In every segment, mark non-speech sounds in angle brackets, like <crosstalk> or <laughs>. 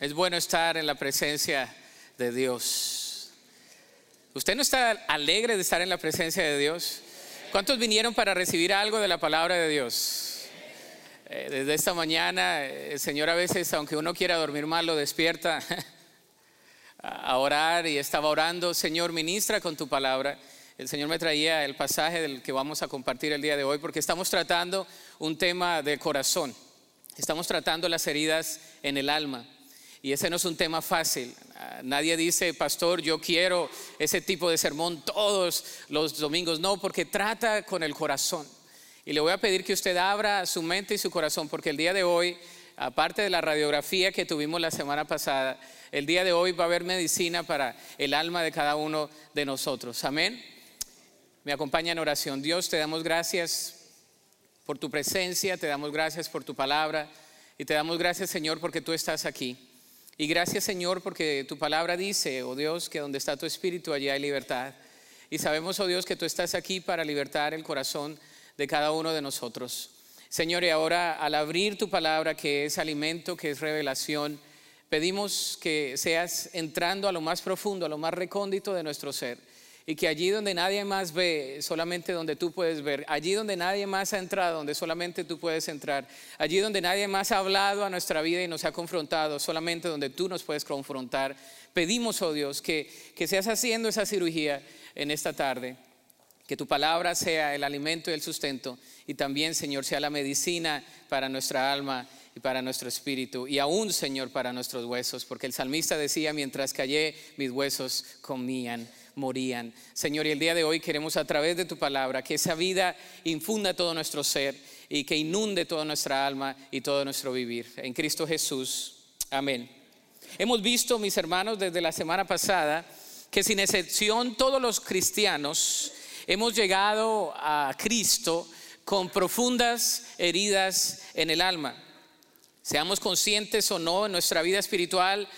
Es bueno estar en la presencia de Dios. ¿Usted no está alegre de estar en la presencia de Dios? ¿Cuántos vinieron para recibir algo de la palabra de Dios? Eh, desde esta mañana, eh, el Señor a veces, aunque uno quiera dormir mal, lo despierta <laughs> a orar y estaba orando, Señor, ministra con tu palabra. El Señor me traía el pasaje del que vamos a compartir el día de hoy porque estamos tratando un tema de corazón. Estamos tratando las heridas en el alma. Y ese no es un tema fácil. Ah, nadie dice, pastor, yo quiero ese tipo de sermón todos los domingos. No, porque trata con el corazón. Y le voy a pedir que usted abra su mente y su corazón, porque el día de hoy, aparte de la radiografía que tuvimos la semana pasada, el día de hoy va a haber medicina para el alma de cada uno de nosotros. Amén. Me acompaña en oración. Dios, te damos gracias por tu presencia, te damos gracias por tu palabra y te damos gracias, Señor, porque tú estás aquí. Y gracias Señor porque tu palabra dice, oh Dios, que donde está tu espíritu, allí hay libertad. Y sabemos, oh Dios, que tú estás aquí para libertar el corazón de cada uno de nosotros. Señor, y ahora al abrir tu palabra, que es alimento, que es revelación, pedimos que seas entrando a lo más profundo, a lo más recóndito de nuestro ser y que allí donde nadie más ve, solamente donde tú puedes ver, allí donde nadie más ha entrado, donde solamente tú puedes entrar, allí donde nadie más ha hablado a nuestra vida y nos ha confrontado, solamente donde tú nos puedes confrontar, pedimos, oh Dios, que, que seas haciendo esa cirugía en esta tarde, que tu palabra sea el alimento y el sustento. Y también, Señor, sea la medicina para nuestra alma y para nuestro espíritu. Y aún, Señor, para nuestros huesos, porque el salmista decía, mientras callé, mis huesos comían morían. Señor, y el día de hoy queremos a través de tu palabra que esa vida infunda todo nuestro ser y que inunde toda nuestra alma y todo nuestro vivir. En Cristo Jesús. Amén. Hemos visto, mis hermanos, desde la semana pasada, que sin excepción todos los cristianos hemos llegado a Cristo con profundas heridas en el alma. Seamos conscientes o no en nuestra vida espiritual,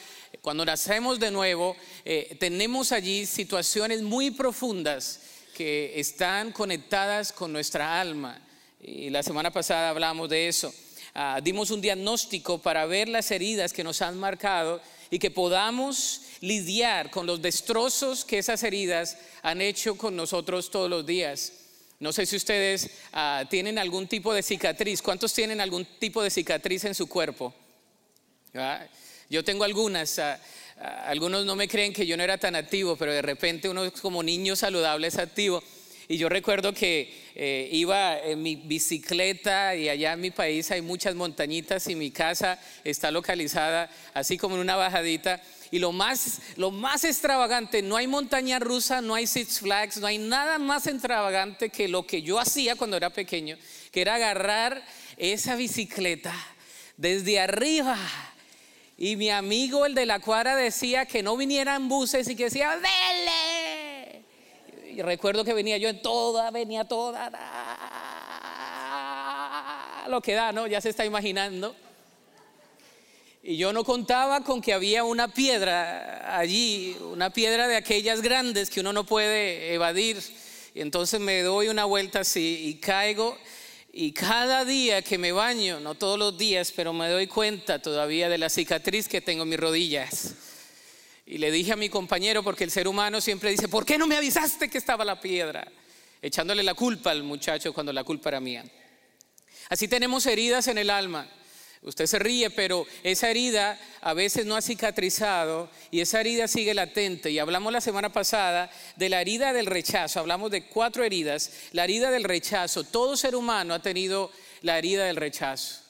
cuando nacemos de nuevo, eh, tenemos allí situaciones muy profundas que están conectadas con nuestra alma. Y la semana pasada hablamos de eso. Ah, dimos un diagnóstico para ver las heridas que nos han marcado y que podamos lidiar con los destrozos que esas heridas han hecho con nosotros todos los días. No sé si ustedes ah, tienen algún tipo de cicatriz. ¿Cuántos tienen algún tipo de cicatriz en su cuerpo? ¿Ah? Yo tengo algunas, ah, ah, algunos no me creen que yo no era tan activo, pero de repente uno como niño saludable es activo. Y yo recuerdo que eh, iba en mi bicicleta y allá en mi país hay muchas montañitas y mi casa está localizada así como en una bajadita. Y lo más, lo más extravagante, no hay montaña rusa, no hay Six Flags, no hay nada más extravagante que lo que yo hacía cuando era pequeño, que era agarrar esa bicicleta desde arriba y mi amigo, el de la cuadra, decía que no vinieran buses y que decía, ¡vele! Y recuerdo que venía yo en toda, venía toda, lo que da, ¿no? Ya se está imaginando. Y yo no contaba con que había una piedra allí, una piedra de aquellas grandes que uno no puede evadir. Y entonces me doy una vuelta así y caigo y cada día que me baño, no todos los días, pero me doy cuenta todavía de la cicatriz que tengo en mis rodillas. Y le dije a mi compañero, porque el ser humano siempre dice, ¿por qué no me avisaste que estaba la piedra? Echándole la culpa al muchacho cuando la culpa era mía. Así tenemos heridas en el alma. Usted se ríe, pero esa herida a veces no ha cicatrizado y esa herida sigue latente. Y hablamos la semana pasada de la herida del rechazo, hablamos de cuatro heridas. La herida del rechazo, todo ser humano ha tenido la herida del rechazo.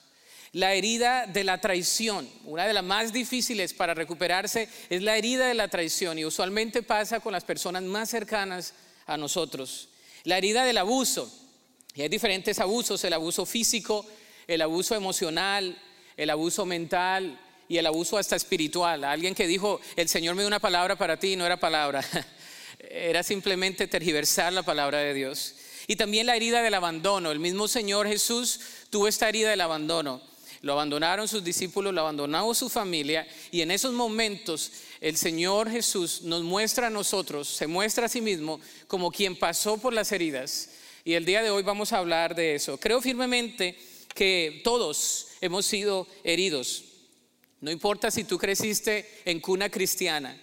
La herida de la traición, una de las más difíciles para recuperarse es la herida de la traición y usualmente pasa con las personas más cercanas a nosotros. La herida del abuso, y hay diferentes abusos, el abuso físico, el abuso emocional, el abuso mental y el abuso hasta espiritual. Alguien que dijo, el Señor me dio una palabra para ti, no era palabra, <laughs> era simplemente tergiversar la palabra de Dios. Y también la herida del abandono. El mismo Señor Jesús tuvo esta herida del abandono. Lo abandonaron sus discípulos, lo abandonó su familia y en esos momentos el Señor Jesús nos muestra a nosotros, se muestra a sí mismo como quien pasó por las heridas. Y el día de hoy vamos a hablar de eso. Creo firmemente que todos hemos sido heridos. No importa si tú creciste en cuna cristiana,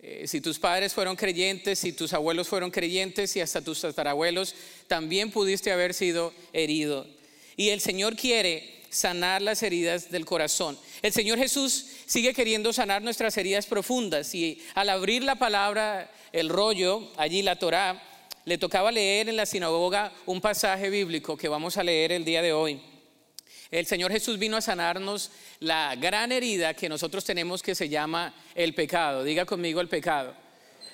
eh, si tus padres fueron creyentes, si tus abuelos fueron creyentes y hasta tus tatarabuelos, también pudiste haber sido herido. Y el Señor quiere sanar las heridas del corazón. El Señor Jesús sigue queriendo sanar nuestras heridas profundas y al abrir la palabra, el rollo, allí la Torá, le tocaba leer en la sinagoga un pasaje bíblico que vamos a leer el día de hoy. El Señor Jesús vino a sanarnos la gran herida que nosotros tenemos que se llama el pecado. Diga conmigo el pecado.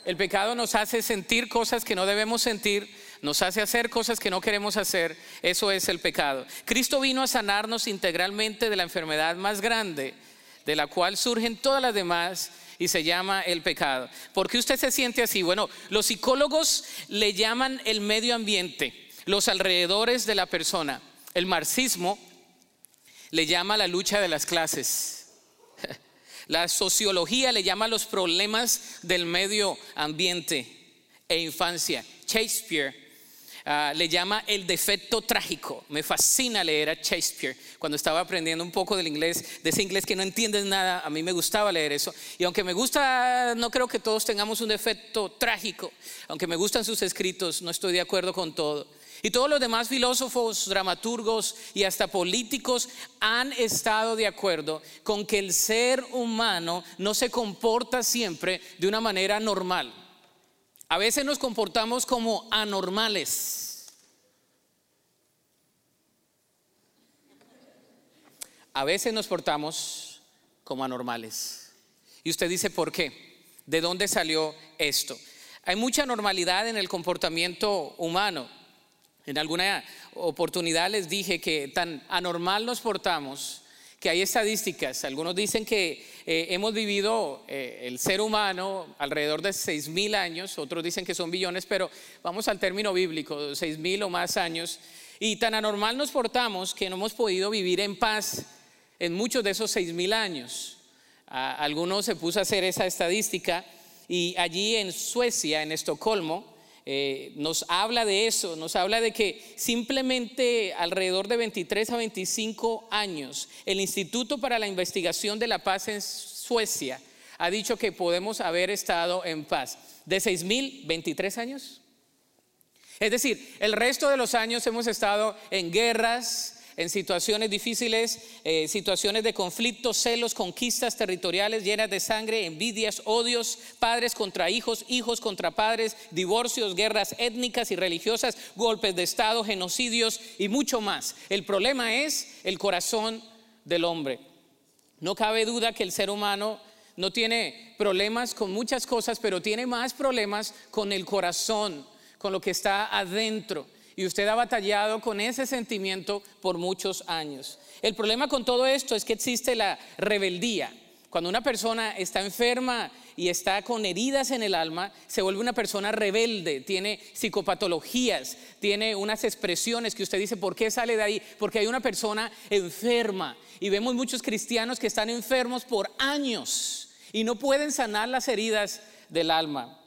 El pecado nos hace sentir cosas que no debemos sentir, nos hace hacer cosas que no queremos hacer. Eso es el pecado. Cristo vino a sanarnos integralmente de la enfermedad más grande, de la cual surgen todas las demás y se llama el pecado. ¿Por qué usted se siente así? Bueno, los psicólogos le llaman el medio ambiente, los alrededores de la persona. El marxismo le llama la lucha de las clases. <laughs> La sociología le llama los problemas del medio ambiente e infancia. Shakespeare ah, le llama el defecto trágico. Me fascina leer a Shakespeare. Cuando estaba aprendiendo un poco del inglés, de ese inglés que no entiendes nada, a mí me gustaba leer eso. Y aunque me gusta, no creo que todos tengamos un defecto trágico. Aunque me gustan sus escritos, no estoy de acuerdo con todo. Y todos los demás filósofos, dramaturgos y hasta políticos han estado de acuerdo con que el ser humano no se comporta siempre de una manera normal. A veces nos comportamos como anormales. A veces nos portamos como anormales. Y usted dice, ¿por qué? ¿De dónde salió esto? Hay mucha normalidad en el comportamiento humano. En alguna oportunidad les dije que tan anormal nos portamos que hay estadísticas. Algunos dicen que eh, hemos vivido eh, el ser humano alrededor de seis mil años, otros dicen que son billones, pero vamos al término bíblico, seis mil o más años. Y tan anormal nos portamos que no hemos podido vivir en paz en muchos de esos seis mil años. algunos se puso a hacer esa estadística y allí en Suecia, en Estocolmo, eh, nos habla de eso, nos habla de que simplemente alrededor de 23 a 25 años, el Instituto para la Investigación de la Paz en Suecia ha dicho que podemos haber estado en paz. ¿De 6.023 años? Es decir, el resto de los años hemos estado en guerras, en situaciones difíciles, eh, situaciones de conflictos, celos, conquistas territoriales llenas de sangre, envidias, odios, padres contra hijos, hijos contra padres, divorcios, guerras étnicas y religiosas, golpes de Estado, genocidios y mucho más. El problema es el corazón del hombre. No cabe duda que el ser humano no tiene problemas con muchas cosas, pero tiene más problemas con el corazón, con lo que está adentro. Y usted ha batallado con ese sentimiento por muchos años. El problema con todo esto es que existe la rebeldía. Cuando una persona está enferma y está con heridas en el alma, se vuelve una persona rebelde, tiene psicopatologías, tiene unas expresiones que usted dice, ¿por qué sale de ahí? Porque hay una persona enferma. Y vemos muchos cristianos que están enfermos por años y no pueden sanar las heridas del alma.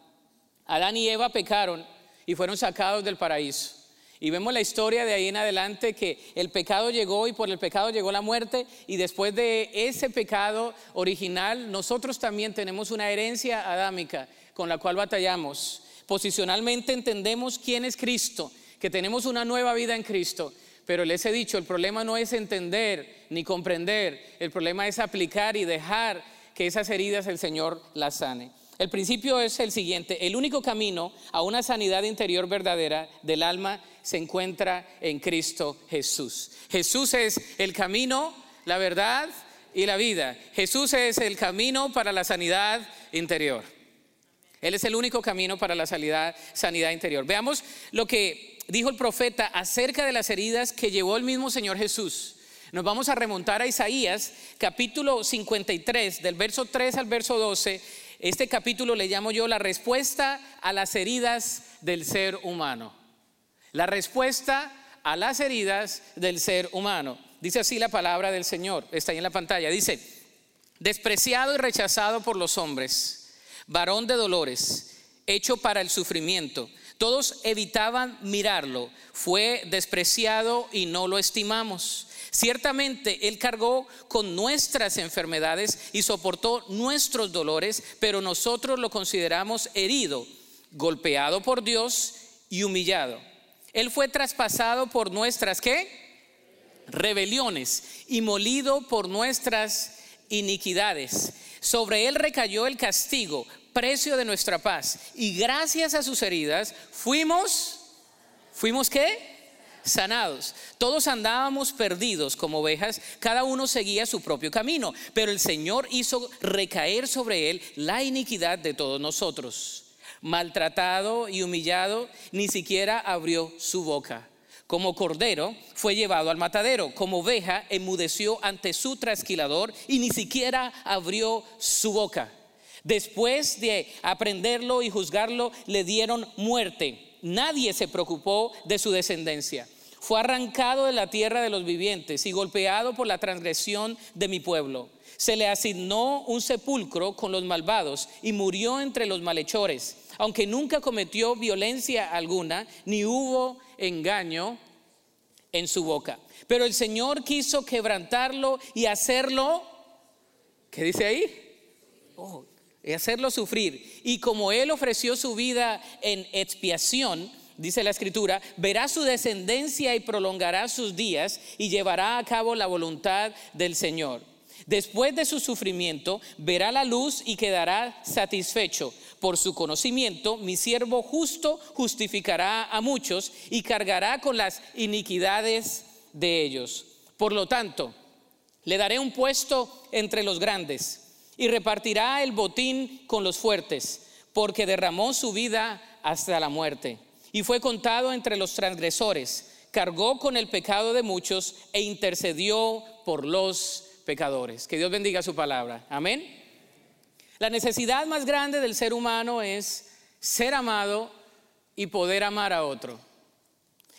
Adán y Eva pecaron y fueron sacados del paraíso. Y vemos la historia de ahí en adelante que el pecado llegó y por el pecado llegó la muerte y después de ese pecado original nosotros también tenemos una herencia adámica con la cual batallamos. Posicionalmente entendemos quién es Cristo, que tenemos una nueva vida en Cristo. Pero les he dicho, el problema no es entender ni comprender, el problema es aplicar y dejar que esas heridas el Señor las sane. El principio es el siguiente, el único camino a una sanidad interior verdadera del alma se encuentra en Cristo Jesús. Jesús es el camino, la verdad y la vida. Jesús es el camino para la sanidad interior. Él es el único camino para la sanidad, interior. Veamos lo que dijo el profeta acerca de las heridas que llevó el mismo Señor Jesús. Nos vamos a remontar a Isaías capítulo 53, del verso 3 al verso 12 este capítulo le llamo yo la respuesta a las heridas del ser humano. La respuesta a las heridas del ser humano. Dice así la palabra del Señor, está ahí en la pantalla. Dice, despreciado y rechazado por los hombres, varón de dolores, hecho para el sufrimiento. Todos evitaban mirarlo, fue despreciado y no lo estimamos Ciertamente Él cargó con nuestras enfermedades y soportó nuestros dolores, pero nosotros lo consideramos herido, golpeado por Dios y humillado. Él fue traspasado por nuestras qué? Rebeliones y molido por nuestras iniquidades. Sobre él recayó el castigo, precio de nuestra paz, y gracias a sus heridas fuimos fuimos qué? sanados. Todos andábamos perdidos como ovejas, cada uno seguía su propio camino, pero el Señor hizo recaer sobre él la iniquidad de todos nosotros. Maltratado y humillado, ni siquiera abrió su boca. Como cordero fue llevado al matadero, como oveja enmudeció ante su trasquilador y ni siquiera abrió su boca. Después de aprenderlo y juzgarlo, le dieron muerte. Nadie se preocupó de su descendencia fue arrancado de la tierra de los vivientes y golpeado por la transgresión de mi pueblo. Se le asignó un sepulcro con los malvados y murió entre los malhechores, aunque nunca cometió violencia alguna, ni hubo engaño en su boca. Pero el Señor quiso quebrantarlo y hacerlo, ¿qué dice ahí? Y hacerlo sufrir. Y como Él ofreció su vida en expiación, dice la escritura, verá su descendencia y prolongará sus días y llevará a cabo la voluntad del Señor. Después de su sufrimiento, verá la luz y quedará satisfecho. Por su conocimiento, mi siervo justo justificará a muchos y cargará con las iniquidades de ellos. Por lo tanto, le daré un puesto entre los grandes y repartirá el botín con los fuertes, porque derramó su vida hasta la muerte y fue contado entre los transgresores, cargó con el pecado de muchos e intercedió por los pecadores. Que Dios bendiga su palabra. Amén. La necesidad más grande del ser humano es ser amado y poder amar a otro.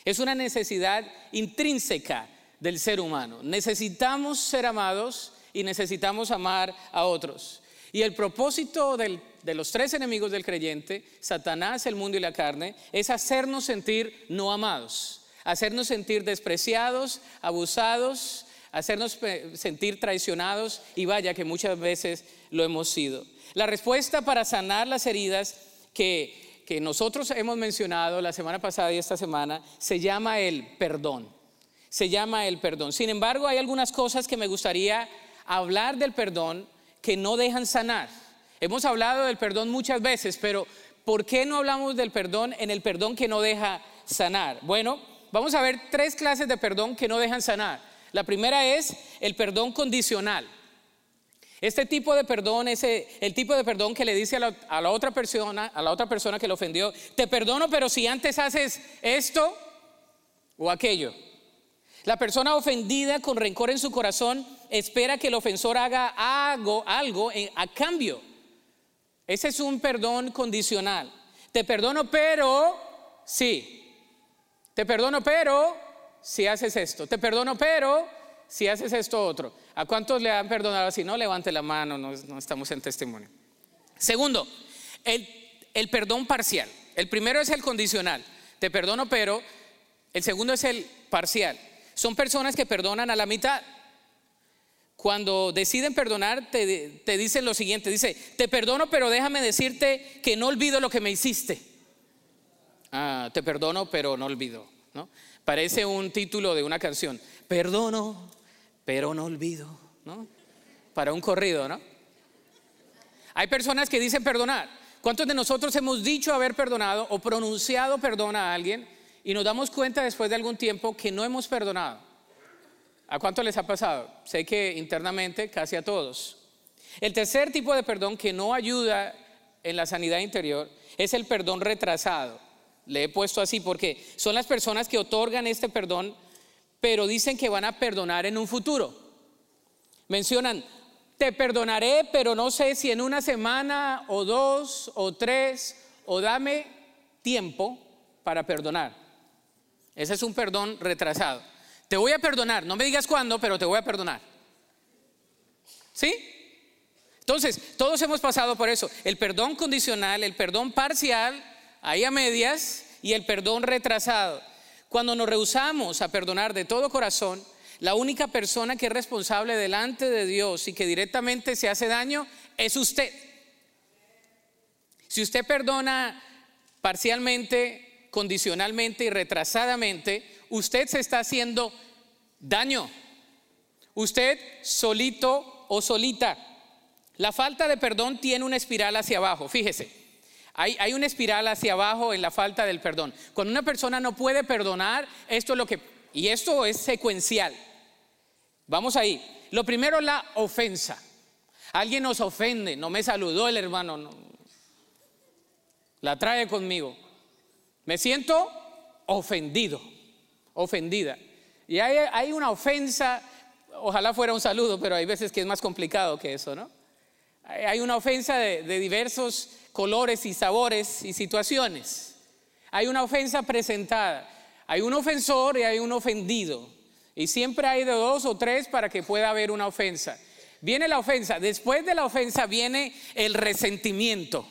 Es una necesidad intrínseca del ser humano. Necesitamos ser amados y necesitamos amar a otros. Y el propósito de los tres enemigos del creyente, Satanás, el mundo y la carne, es hacernos sentir no amados, hacernos sentir despreciados, abusados, hacernos sentir traicionados y vaya que muchas veces lo hemos sido. La respuesta para sanar las heridas que, que nosotros hemos mencionado la semana pasada y esta semana se llama el perdón. Se llama el perdón. Sin embargo, hay algunas cosas que me gustaría hablar del perdón que no dejan sanar. Hemos hablado del perdón muchas veces, pero ¿por qué no hablamos del perdón en el perdón que no deja sanar? Bueno, vamos a ver tres clases de perdón que no dejan sanar. La primera es el perdón condicional. Este tipo de perdón es el tipo de perdón que le dice a la, otra persona, a la otra persona que lo ofendió, te perdono, pero si antes haces esto o aquello. La persona ofendida con rencor en su corazón espera que el ofensor haga algo, algo a cambio. Ese es un perdón condicional. Te perdono, pero sí. Te perdono, pero si haces esto. Te perdono, pero si haces esto otro. ¿A cuántos le han perdonado así? No levante la mano, no, estamos en testimonio. Segundo, el, el perdón parcial. El primero es el condicional. Te perdono, pero el segundo es el parcial. Son personas que perdonan a la mitad cuando deciden perdonar, te, dicen lo siguiente, dice, te perdono, pero déjame decirte que no olvido lo que me hiciste. Ah, te perdono, pero no olvido. ¿no? Parece un título de una canción, perdono, pero no olvido. ¿no? Para un corrido, ¿no? Hay personas que dicen perdonar. ¿Cuántos de nosotros hemos dicho haber perdonado o pronunciado perdón a alguien y nos damos cuenta después de algún tiempo que no hemos perdonado? ¿A cuánto les ha pasado? Sé que internamente casi a todos. El tercer tipo de perdón que no ayuda en la sanidad interior es el perdón retrasado. Le he puesto así porque son las personas que otorgan este perdón, pero dicen que van a perdonar en un futuro. Mencionan, te perdonaré, pero no sé si en una semana o dos o tres, o dame tiempo para perdonar. Ese es un perdón retrasado. Te voy a perdonar, no me digas cuándo, pero te voy a perdonar. ¿Sí? Entonces, todos hemos pasado por eso. El perdón condicional, el perdón parcial, ahí a medias, y el perdón retrasado. Cuando nos rehusamos a perdonar de todo corazón, la única persona que es responsable delante de Dios y que directamente se hace daño es usted. Si usted perdona parcialmente, condicionalmente y retrasadamente, usted se está haciendo daño. Usted solito o solita. La falta de perdón tiene una espiral hacia abajo, fíjese. Hay, una espiral hacia abajo en la falta del perdón. Cuando una persona no puede perdonar, esto es lo que... Y esto es secuencial. Vamos ahí. Lo primero, la ofensa. Alguien nos ofende, no me saludó el hermano, no. la trae conmigo. Me siento ofendido, ofendida. Y hay, una ofensa, ojalá fuera un saludo, pero hay veces que es más complicado que eso, ¿no? Hay una ofensa de diversos colores y sabores y situaciones. Hay una ofensa presentada. Hay un ofensor y hay un ofendido. Y siempre hay de dos o tres para que pueda haber una ofensa. Viene la ofensa, después de la ofensa viene el resentimiento.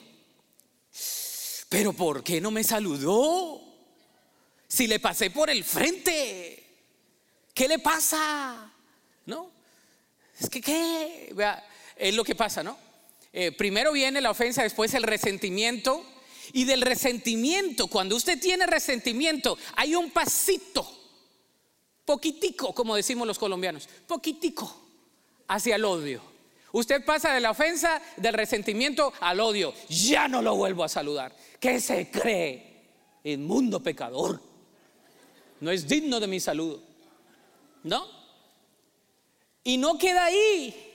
Pero ¿por qué no me saludó? Si le pasé por el frente, ¿qué le pasa? ¿No? Es que, ¿qué? es lo que pasa, ¿no? Eh, primero viene la ofensa, después el resentimiento. Y del resentimiento, cuando usted tiene resentimiento, hay un pasito poquitico, como decimos los colombianos, poquitico hacia el odio. Usted pasa de la ofensa, del resentimiento al odio. Ya no lo vuelvo a saludar. ¿Qué se cree? Inmundo pecador. No es digno de mi saludo. ¿No? Y no queda ahí.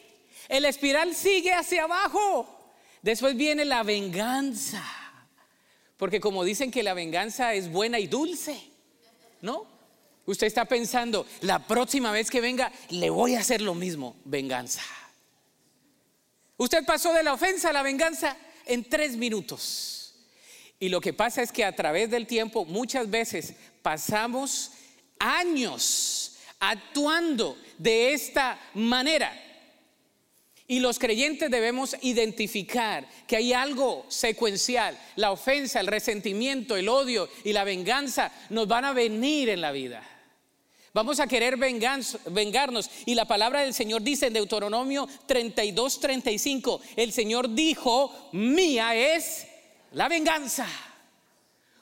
El espiral sigue hacia abajo. Después viene la venganza. Porque como dicen que la venganza es buena y dulce, ¿no? Usted está pensando, la próxima vez que venga, le voy a hacer lo mismo, venganza. Usted pasó de la ofensa a la venganza en tres minutos. Y lo que pasa es que a través del tiempo muchas veces pasamos años actuando de esta manera. Y los creyentes debemos identificar que hay algo secuencial. La ofensa, el resentimiento, el odio y la venganza nos van a venir en la vida. Vamos a querer vengarnos. Y la palabra del Señor dice en Deuteronomio 32, 35, el Señor dijo, mía es la venganza.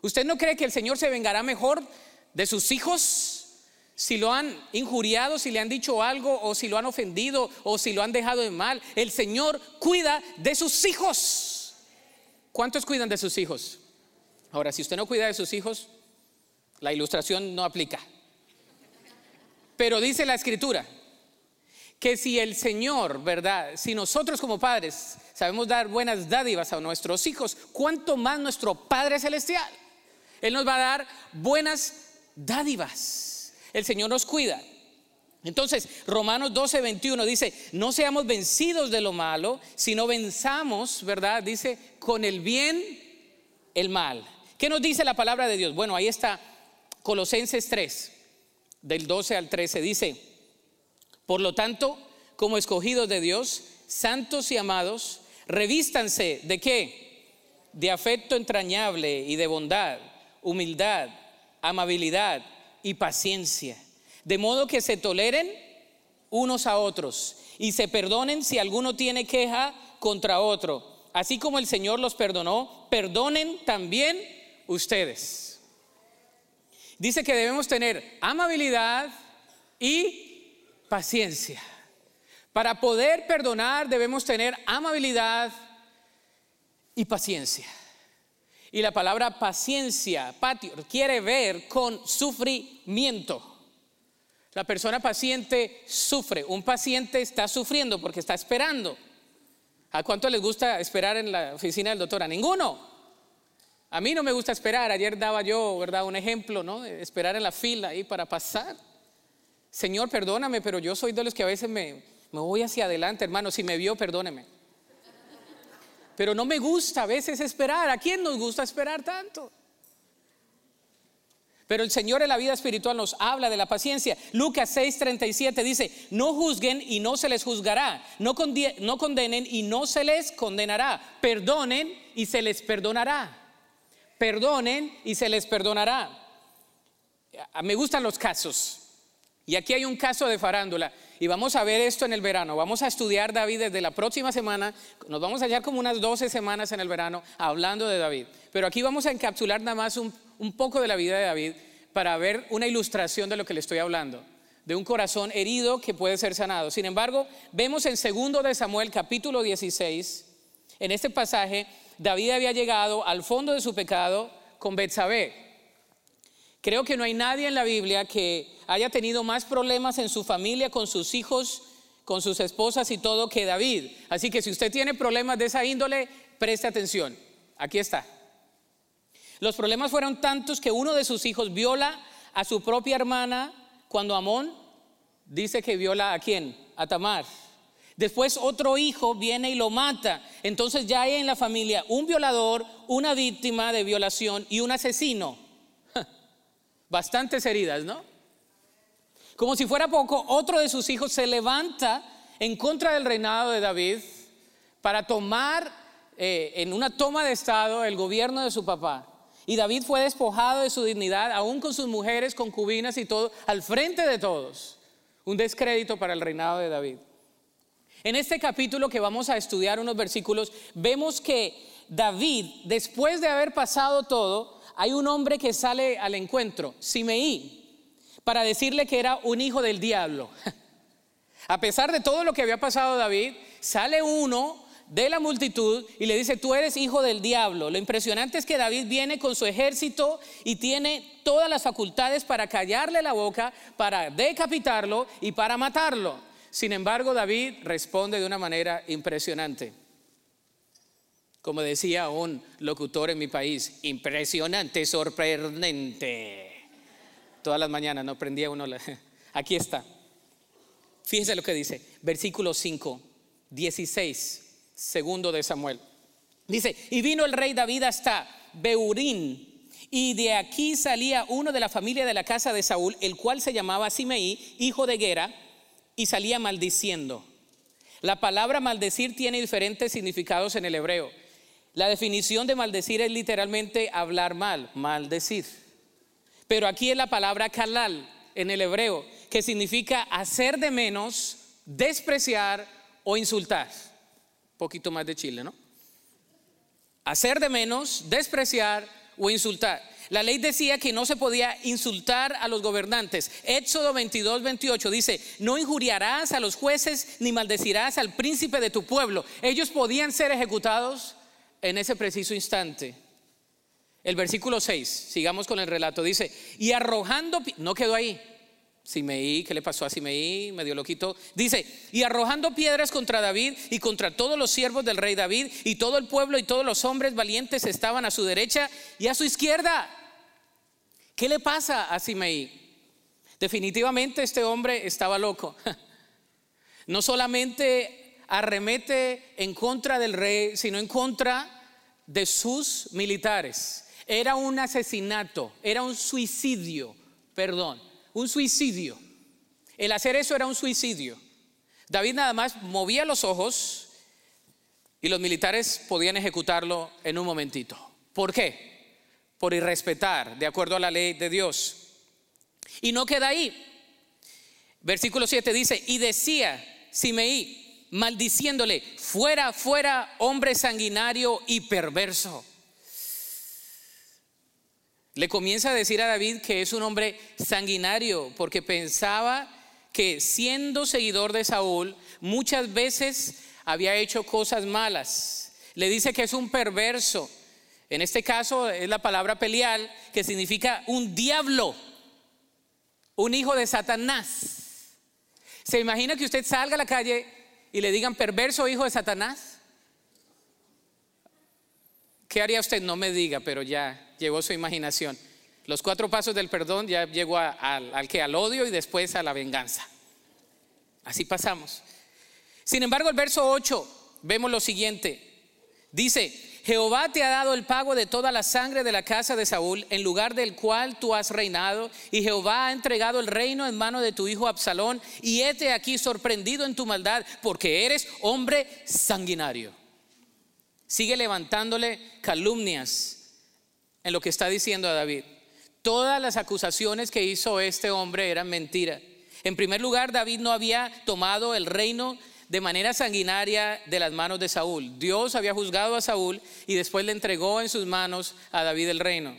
¿Usted no cree que el Señor se vengará mejor de sus hijos? Si lo han injuriado, si le han dicho algo, o si lo han ofendido, o si lo han dejado en mal, el Señor cuida de sus hijos. ¿Cuántos cuidan de sus hijos? Ahora, si usted no cuida de sus hijos, la ilustración no aplica. Pero dice la escritura que si el Señor, ¿verdad? Si nosotros como padres sabemos dar buenas dádivas a nuestros hijos, ¿cuánto más nuestro Padre Celestial? Él nos va a dar buenas dádivas. El Señor nos cuida. Entonces, Romanos 12, 21 dice, no seamos vencidos de lo malo, sino venzamos, ¿verdad? Dice, con el bien, el mal. ¿Qué nos dice la palabra de Dios? Bueno, ahí está Colosenses 3 del 12 al 13 dice, por lo tanto, como escogidos de Dios, santos y amados, revístanse de qué? De afecto entrañable y de bondad, humildad, amabilidad y paciencia, de modo que se toleren unos a otros y se perdonen si alguno tiene queja contra otro. Así como el Señor los perdonó, perdonen también ustedes. Dice que debemos tener amabilidad y paciencia. Para poder perdonar debemos tener amabilidad y paciencia. Y la palabra paciencia, patio, quiere ver con sufrimiento. La persona paciente sufre. Un paciente está sufriendo porque está esperando. ¿A cuánto les gusta esperar en la oficina del doctor? A ninguno. A mí no me gusta esperar. Ayer daba yo, ¿verdad? Un ejemplo, ¿no? De esperar en la fila ahí para pasar. Señor, perdóname, pero yo soy de los que a veces me, me voy hacia adelante, hermano. Si me vio, perdóneme. Pero no me gusta a veces esperar. ¿A quién nos gusta esperar tanto? Pero el Señor en la vida espiritual nos habla de la paciencia. Lucas 6:37 dice, no juzguen y no se les juzgará, no, condenen y no se les condenará, perdonen y se les perdonará perdonen y se les perdonará. Me gustan los casos. Y aquí hay un caso de farándula. Y vamos a ver esto en el verano. Vamos a estudiar David desde la próxima semana. Nos vamos a hallar como unas 12 semanas en el verano hablando de David. Pero aquí vamos a encapsular nada más un, poco de la vida de David para ver una ilustración de lo que le estoy hablando de un corazón herido que puede ser sanado. Sin embargo, vemos en segundo de Samuel capítulo 16, en este pasaje, David había llegado al fondo de su pecado con Betsabé. Creo que no hay nadie en la Biblia que haya tenido más problemas en su familia, con sus hijos, con sus esposas y todo que David. Así que si usted tiene problemas de esa índole, preste atención. Aquí está. Los problemas fueron tantos que uno de sus hijos viola a su propia hermana cuando Amón dice que viola a quién? A Tamar. Después otro hijo viene y lo mata. Entonces ya hay en la familia un violador, una víctima de violación y un asesino. Bastantes heridas, ¿no? Como si fuera poco, otro de sus hijos se levanta en contra del reinado de David para tomar eh, en una toma de estado el gobierno de su papá. Y David fue despojado de su dignidad, aún con sus mujeres, concubinas y todo, al frente de todos. Un descrédito para el reinado de David. En este capítulo que vamos a estudiar unos versículos, vemos que David, después de haber pasado todo, hay un hombre que sale al encuentro, Simeí, para decirle que era un hijo del diablo. <laughs> A pesar de todo lo que había pasado David, sale uno de la multitud y le dice, tú eres hijo del diablo. Lo impresionante es que David viene con su ejército y tiene todas las facultades para callarle la boca, para decapitarlo y para matarlo. Sin embargo, David responde de una manera impresionante. Como decía un locutor en mi país, impresionante, sorprendente. Todas las mañanas no prendía uno. <laughs> Aquí está. Fíjense lo que dice, versículo 5, 16 segundo de Samuel. Dice, y vino el rey David hasta Beurín, y de aquí salía uno de la familia de la casa de Saúl, el cual se llamaba Simeí, hijo de Gera, y salía maldiciendo. La palabra maldecir tiene diferentes significados en el hebreo. La definición de maldecir es literalmente hablar mal, maldecir. Pero aquí es la palabra kalal en el hebreo, que significa hacer de menos, despreciar o insultar poquito más de Chile, ¿no? Hacer de menos, despreciar o insultar. La ley decía que no se podía insultar a los gobernantes. Éxodo 22, 28 dice, no injuriarás a los jueces ni maldecirás al príncipe de tu pueblo. Ellos podían ser ejecutados en ese preciso instante. El versículo 6, sigamos con el relato, dice, y arrojando, no quedó ahí, Simeí, ¿qué le pasó a Simeí? Medio loquito. Dice, y arrojando piedras contra David y contra todos los siervos del rey David y todo el pueblo y todos los hombres valientes estaban a su derecha y a su izquierda. ¿Qué le pasa a Simeí? Definitivamente este hombre estaba loco. <laughs> No solamente arremete en contra del rey, sino en contra de sus militares. Era un asesinato, era un suicidio, perdón un suicidio. El hacer eso era un suicidio. David nada más movía los ojos y los militares podían ejecutarlo en un momentito. ¿Por qué? Por irrespetar, de acuerdo a la ley de Dios. Y no queda ahí. Versículo 7 dice, y decía Simeí, maldiciéndole, fuera, fuera, hombre sanguinario y perverso le comienza a decir a David que es un hombre sanguinario porque pensaba que siendo seguidor de Saúl muchas veces había hecho cosas malas. Le dice que es un perverso. En este caso es la palabra pelial que significa un diablo, un hijo de Satanás. ¿Se imagina que usted salga a la calle y le digan perverso hijo de Satanás? ¿Qué haría usted? No me diga, pero ya llegó su imaginación. Los cuatro pasos del perdón ya llegó al que al odio y después a la venganza. Así pasamos. Sin embargo, el verso 8 vemos lo siguiente. Dice, Jehová te ha dado el pago de toda la sangre de la casa de Saúl, en lugar del cual tú has reinado, y Jehová ha entregado el reino en mano de tu hijo Absalón, y hete aquí sorprendido en tu maldad, porque eres hombre sanguinario. Sigue levantándole calumnias en lo que está diciendo a David. Todas las acusaciones que hizo este hombre eran mentira. En primer lugar, David no había tomado el reino de manera sanguinaria de las manos de Saúl. Dios había juzgado a Saúl y después le entregó en sus manos a David el reino.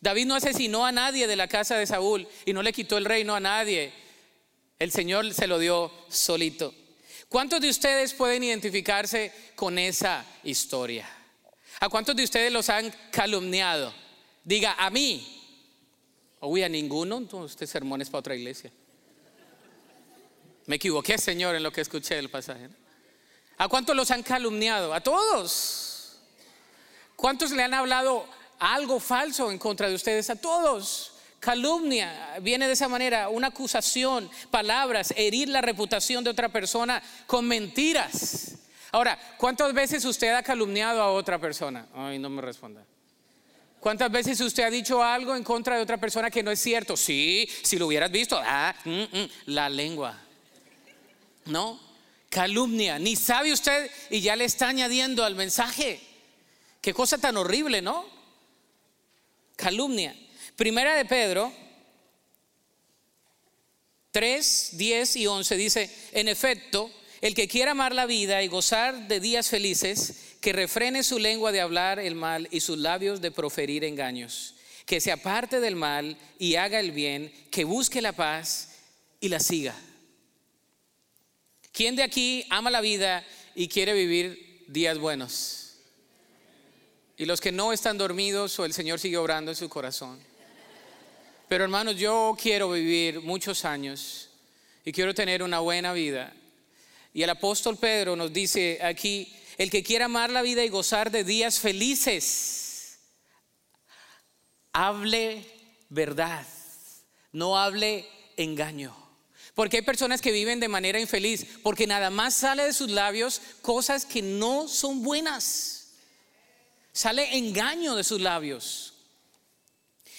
David no asesinó a nadie de la casa de Saúl y no le quitó el reino a nadie. El Señor se lo dio solito. ¿Cuántos de ustedes pueden identificarse con esa historia? ¿A cuántos de ustedes los han calumniado? Diga, a mí. Uy, a ninguno. Entonces, este sermón es para otra iglesia. Me equivoqué, Señor, en lo que escuché del pasaje. ¿A cuántos los han calumniado? A todos. ¿Cuántos le han hablado algo falso en contra de ustedes? A todos. Calumnia viene de esa manera, una acusación, palabras, herir la reputación de otra persona con mentiras. Ahora, ¿cuántas veces usted ha calumniado a otra persona? Ay, no me responda. ¿Cuántas veces usted ha dicho algo en contra de otra persona que no es cierto? Sí, si lo hubieras visto, ah, mm, mm, la lengua. No, calumnia, ni sabe usted y ya le está añadiendo al mensaje. Qué cosa tan horrible, ¿no? Calumnia. Primera de Pedro 3, 10 y 11 dice, en efecto, el que quiera amar la vida y gozar de días felices, que refrene su lengua de hablar el mal y sus labios de proferir engaños, que se aparte del mal y haga el bien, que busque la paz y la siga. ¿Quién de aquí ama la vida y quiere vivir días buenos? Y los que no están dormidos o el Señor sigue obrando en su corazón. Pero hermanos, yo quiero vivir muchos años y quiero tener una buena vida. Y el apóstol Pedro nos dice aquí, el que quiera amar la vida y gozar de días felices, hable verdad, no hable engaño. Porque hay personas que viven de manera infeliz, porque nada más sale de sus labios cosas que no son buenas. Sale engaño de sus labios.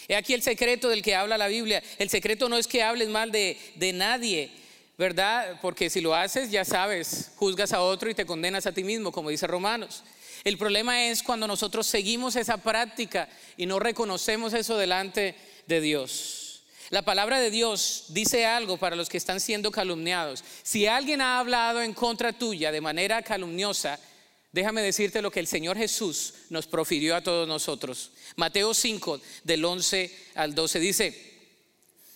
He aquí el secreto del que habla la Biblia. El secreto no es que hables mal de, de nadie, ¿verdad? Porque si lo haces, ya sabes, juzgas a otro y te condenas a ti mismo, como dice Romanos. El problema es cuando nosotros seguimos esa práctica y no reconocemos eso delante de Dios. La palabra de Dios dice algo para los que están siendo calumniados. Si alguien ha hablado en contra tuya de manera calumniosa, Déjame decirte lo que el Señor Jesús nos profirió a todos nosotros. Mateo 5, del 11 al 12 dice,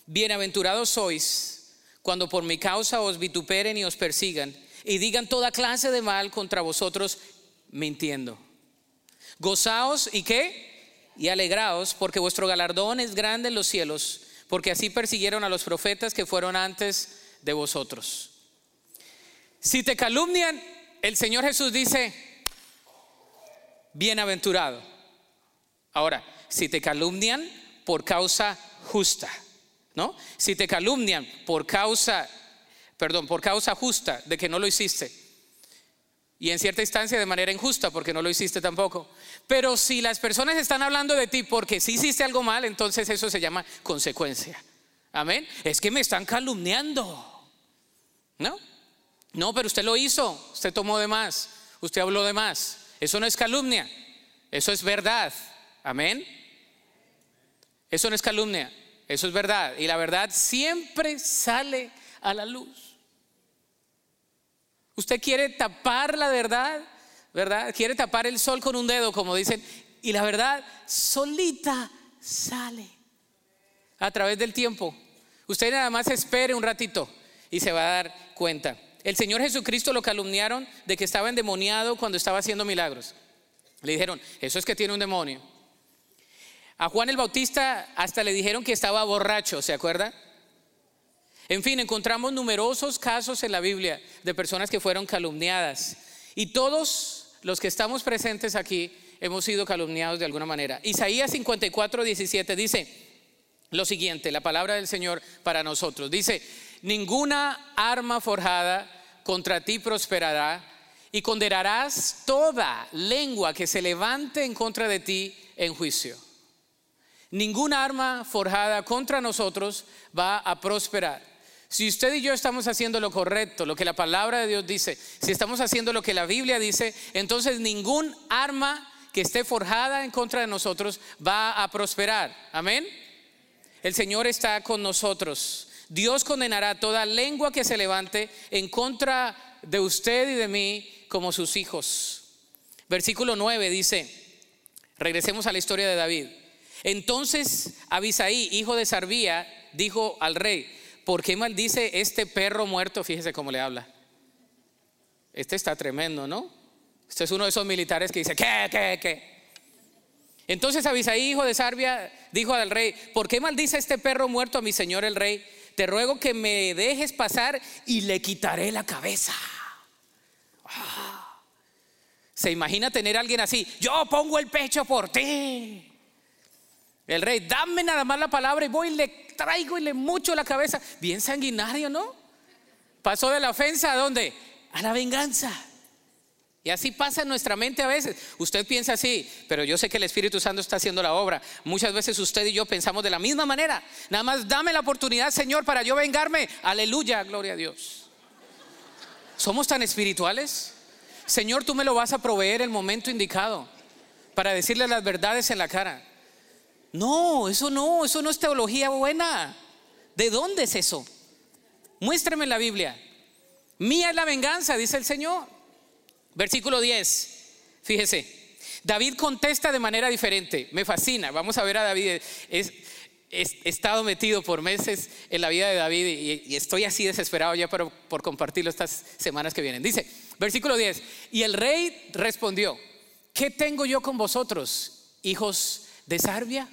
bienaventurados sois cuando por mi causa os vituperen y os persigan y digan toda clase de mal contra vosotros mintiendo. Gozaos y qué? Y alegraos porque vuestro galardón es grande en los cielos, porque así persiguieron a los profetas que fueron antes de vosotros. Si te calumnian, el Señor Jesús dice, bienaventurado. Ahora, si te calumnian por causa justa, ¿no? Si te calumnian por causa, perdón, por causa justa de que no lo hiciste. Y en cierta instancia de manera injusta porque no lo hiciste tampoco. Pero si las personas están hablando de ti porque sí hiciste algo mal, entonces eso se llama consecuencia. Amén. Es que me están calumniando. ¿No? No, pero usted lo hizo, usted tomó de más, usted habló de más. Eso no es calumnia, eso es verdad. Amén. Eso no es calumnia, eso es verdad. Y la verdad siempre sale a la luz. Usted quiere tapar la verdad, ¿verdad? Quiere tapar el sol con un dedo, como dicen, y la verdad solita sale a través del tiempo. Usted nada más espere un ratito y se va a dar cuenta. El Señor Jesucristo lo calumniaron de que estaba endemoniado cuando estaba haciendo milagros. Le dijeron, eso es que tiene un demonio. A Juan el Bautista hasta le dijeron que estaba borracho, ¿se acuerda? En fin, encontramos numerosos casos en la Biblia de personas que fueron calumniadas. Y todos los que estamos presentes aquí hemos sido calumniados de alguna manera. Isaías 54, 17 dice lo siguiente, la palabra del Señor para nosotros. Dice, ninguna arma forjada contra ti prosperará y condenarás toda lengua que se levante en contra de ti en juicio. Ninguna arma forjada contra nosotros va a prosperar. Si usted y yo estamos haciendo lo correcto, lo que la palabra de Dios dice, si estamos haciendo lo que la Biblia dice, entonces ningún arma que esté forjada en contra de nosotros va a prosperar. Amén. El Señor está con nosotros. Dios condenará toda lengua que se levante en contra de usted y de mí como sus hijos. Versículo 9 dice, regresemos a la historia de David. Entonces Abisaí, hijo de Sarbía, dijo al rey, ¿por qué maldice este perro muerto? Fíjese cómo le habla. Este está tremendo, ¿no? Este es uno de esos militares que dice, ¿qué, qué, qué? Entonces Abisaí, hijo de Sarbia, dijo al rey, ¿por qué maldice este perro muerto a mi señor el rey? Te ruego que me dejes pasar y le quitaré la cabeza. Ah. Se imagina tener a alguien así, yo pongo el pecho por ti. El rey, dame nada más la palabra y voy y le traigo y le mucho la cabeza. Bien sanguinario, ¿no? Pasó de la ofensa a dónde? A la venganza. Y así pasa en nuestra mente a veces. Usted piensa así, pero yo sé que el Espíritu Santo está haciendo la obra. Muchas veces usted y yo pensamos de la misma manera. Nada más dame la oportunidad, Señor, para yo vengarme. Aleluya, gloria a Dios. ¿Somos tan espirituales? Señor, tú me lo vas a proveer el momento indicado para decirle las verdades en la cara. No, eso no, eso no es teología buena. ¿De dónde es eso? Muéstrame la Biblia. Mía es la venganza, dice el Señor. Versículo 10, fíjese. David contesta de manera diferente. Me fascina. Vamos a ver a David. he estado metido por meses en la vida de David y, estoy así desesperado ya por, por compartirlo estas semanas que vienen. Dice, versículo 10, y el rey respondió, ¿qué tengo yo con vosotros, hijos de Sarbia?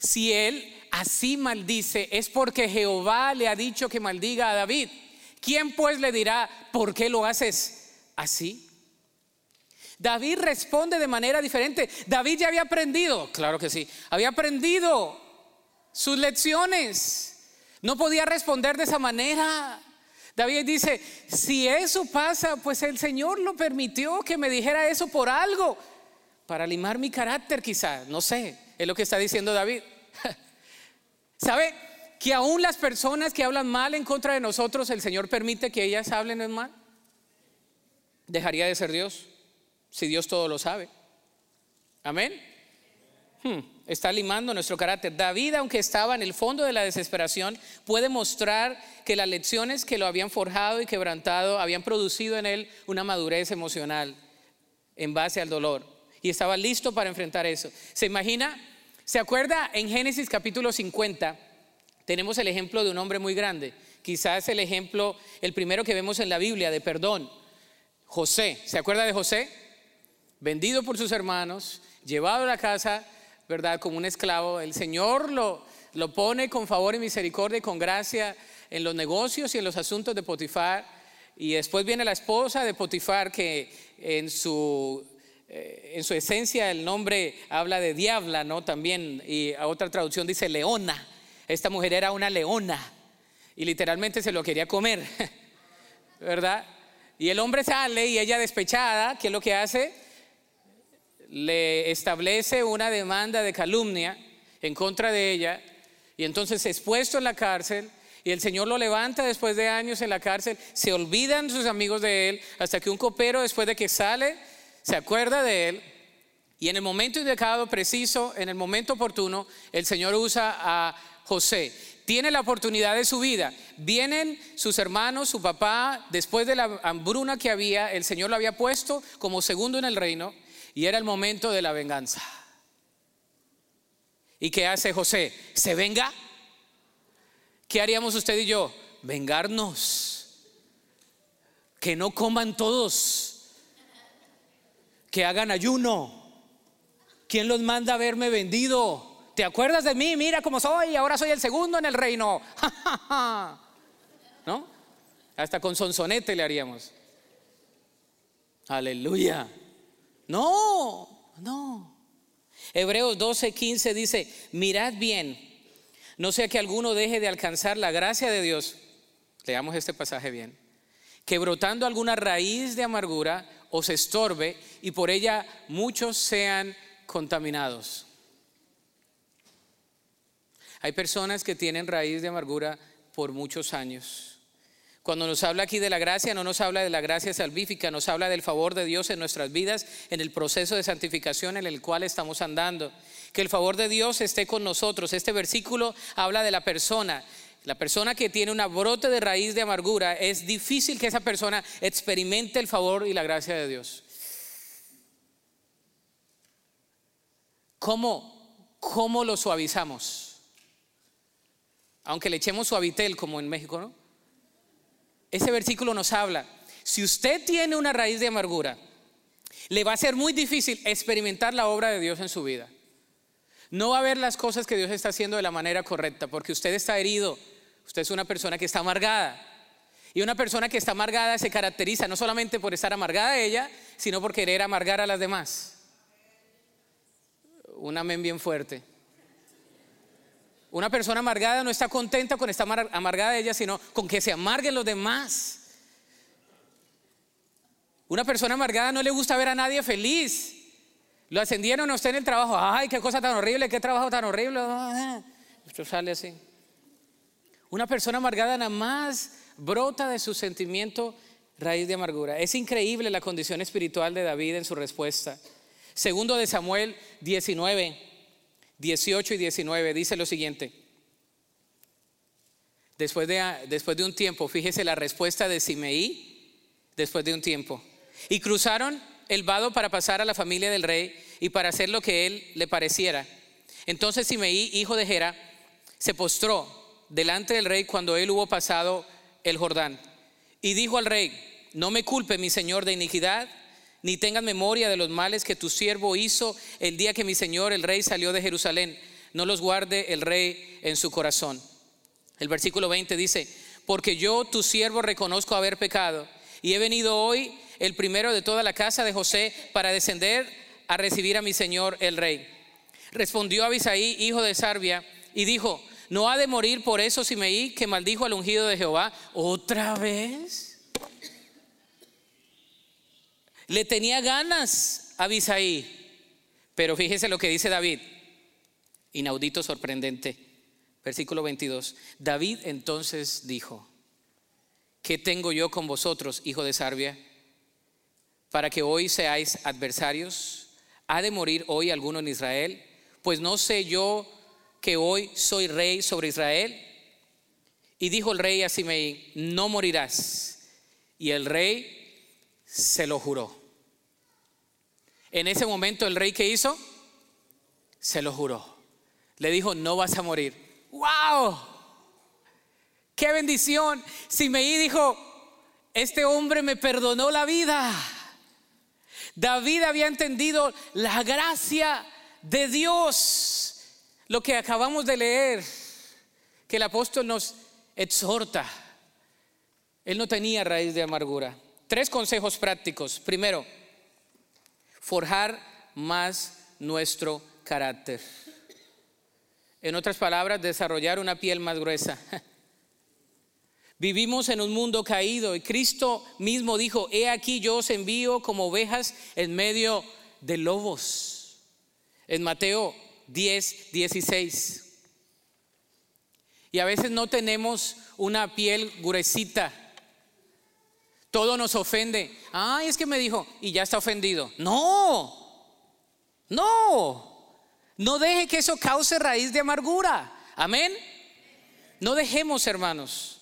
Si él así maldice, es porque Jehová le ha dicho que maldiga a David. ¿Quién pues le dirá, ¿por qué lo haces? así? David responde de manera diferente. David ya había aprendido, claro que sí, había aprendido sus lecciones. No podía responder de esa manera. David dice, si eso pasa, pues el Señor lo permitió que me dijera eso por algo, para limar mi carácter quizás, no sé, es lo que está diciendo David. <laughs> ¿Sabe? Que aún las personas que hablan mal en contra de nosotros, el Señor permite que ellas hablen en mal dejaría de ser Dios si Dios todo lo sabe. Amén. Hmm, está limando nuestro carácter. David, aunque estaba en el fondo de la desesperación, puede mostrar que las lecciones que lo habían forjado y quebrantado habían producido en él una madurez emocional en base al dolor. Y estaba listo para enfrentar eso. ¿Se imagina? ¿Se acuerda en Génesis capítulo 50? Tenemos el ejemplo de un hombre muy grande. Quizás el ejemplo, el primero que vemos en la Biblia de perdón. José, ¿se acuerda de José? Vendido por sus hermanos, llevado a la casa, ¿verdad? Como un esclavo. El Señor lo, lo pone con favor y misericordia y con gracia en los negocios y en los asuntos de Potifar. Y después viene la esposa de Potifar que en su, eh, en su esencia el nombre habla de diabla, ¿no? También, y a otra traducción dice leona. Esta mujer era una leona y literalmente se lo quería comer, <laughs> ¿verdad? Y el hombre sale y ella despechada, ¿qué es lo que hace? Le establece una demanda de calumnia en contra de ella y entonces es puesto en la cárcel y el Señor lo levanta después de años en la cárcel, se olvidan sus amigos de él hasta que un copero después de que sale se acuerda de él y en el momento indicado, preciso, en el momento oportuno, el Señor usa a José tiene la oportunidad de su vida. Vienen sus hermanos, su papá, después de la hambruna que había, el Señor lo había puesto como segundo en el reino y era el momento de la venganza. ¿Y qué hace José? ¿Se venga? ¿Qué haríamos usted y yo? Vengarnos. Que no coman todos. Que hagan ayuno. ¿Quién los manda a verme vendido? ¿Te acuerdas de mí? Mira cómo soy, ahora soy el segundo en el reino. <laughs> ¿No? Hasta con sonsonete le haríamos. Aleluya. No, no. Hebreos 12, 15 dice, mirad bien, no sea que alguno deje de alcanzar la gracia de Dios. Leamos este pasaje bien. Que brotando alguna raíz de amargura os estorbe y por ella muchos sean contaminados. Hay personas que tienen raíz de amargura por muchos años. Cuando nos habla aquí de la gracia, no nos habla de la gracia salvífica, nos habla del favor de Dios en nuestras vidas, en el proceso de santificación en el cual estamos andando. Que el favor de Dios esté con nosotros. Este versículo habla de la persona. La persona que tiene una brote de raíz de amargura, es difícil que esa persona experimente el favor y la gracia de Dios. ¿Cómo, cómo lo suavizamos? Aunque le echemos suavitel como en México, ¿no? Ese versículo nos habla, si usted tiene una raíz de amargura, le va a ser muy difícil experimentar la obra de Dios en su vida. No va a ver las cosas que Dios está haciendo de la manera correcta, porque usted está herido, usted es una persona que está amargada. Y una persona que está amargada se caracteriza no solamente por estar amargada ella, sino por querer amargar a las demás. Un amén bien fuerte. Una persona amargada no está contenta con estar amargada ella, sino con que se amarguen los demás. Una persona amargada no le gusta ver a nadie feliz. Lo ascendieron a usted en el trabajo. Ay, qué cosa tan horrible, qué trabajo tan horrible. Esto sale así. Una persona amargada nada más brota de su sentimiento raíz de amargura. Es increíble la condición espiritual de David en su respuesta. Segundo de Samuel 19, 18 y 19 dice lo siguiente. Después de, después de un tiempo, fíjese la respuesta de Simeí, después de un tiempo. Y cruzaron el vado para pasar a la familia del rey y para hacer lo que él le pareciera. Entonces Simeí, hijo de Gera, se postró delante del rey cuando él hubo pasado el Jordán. Y dijo al rey, no me culpe mi señor de iniquidad, ni tengas memoria de los males que tu siervo hizo el día que mi señor el rey salió de Jerusalén. No los guarde el rey en su corazón. El versículo 20 dice, porque yo tu siervo reconozco haber pecado y he venido hoy el primero de toda la casa de José para descender a recibir a mi señor el rey. Respondió Abisaí, hijo de Sarbia, y dijo, ¿no ha de morir por eso Simeí que maldijo al ungido de Jehová otra vez? Le tenía ganas a Abisaí, pero fíjese lo que dice David, inaudito, sorprendente. Versículo 22. David entonces dijo, ¿qué tengo yo con vosotros, hijo de Sarbia? Para que hoy seáis adversarios. ¿Ha de morir hoy alguno en Israel? Pues no sé yo que hoy soy rey sobre Israel. Y dijo el rey a Simei, no morirás. Y el rey se lo juró. En ese momento el rey que hizo, se lo juró. Le dijo, no vas a morir. ¡Wow! ¡Qué bendición! Simei dijo, este hombre me perdonó la vida. David había entendido la gracia de Dios, lo que acabamos de leer, que el apóstol nos exhorta. Él no tenía raíz de amargura. Tres consejos prácticos. Primero, forjar más nuestro carácter. En otras palabras, desarrollar una piel más gruesa. <laughs> Vivimos en un mundo caído y Cristo mismo dijo, he aquí yo os envío como ovejas en medio de lobos. En Mateo 10, 16. Y a veces no tenemos una piel gruesita. Todo nos ofende. Ay, es que me dijo, y ya está ofendido. No, no. No deje que eso cause raíz de amargura. Amén. No dejemos, hermanos.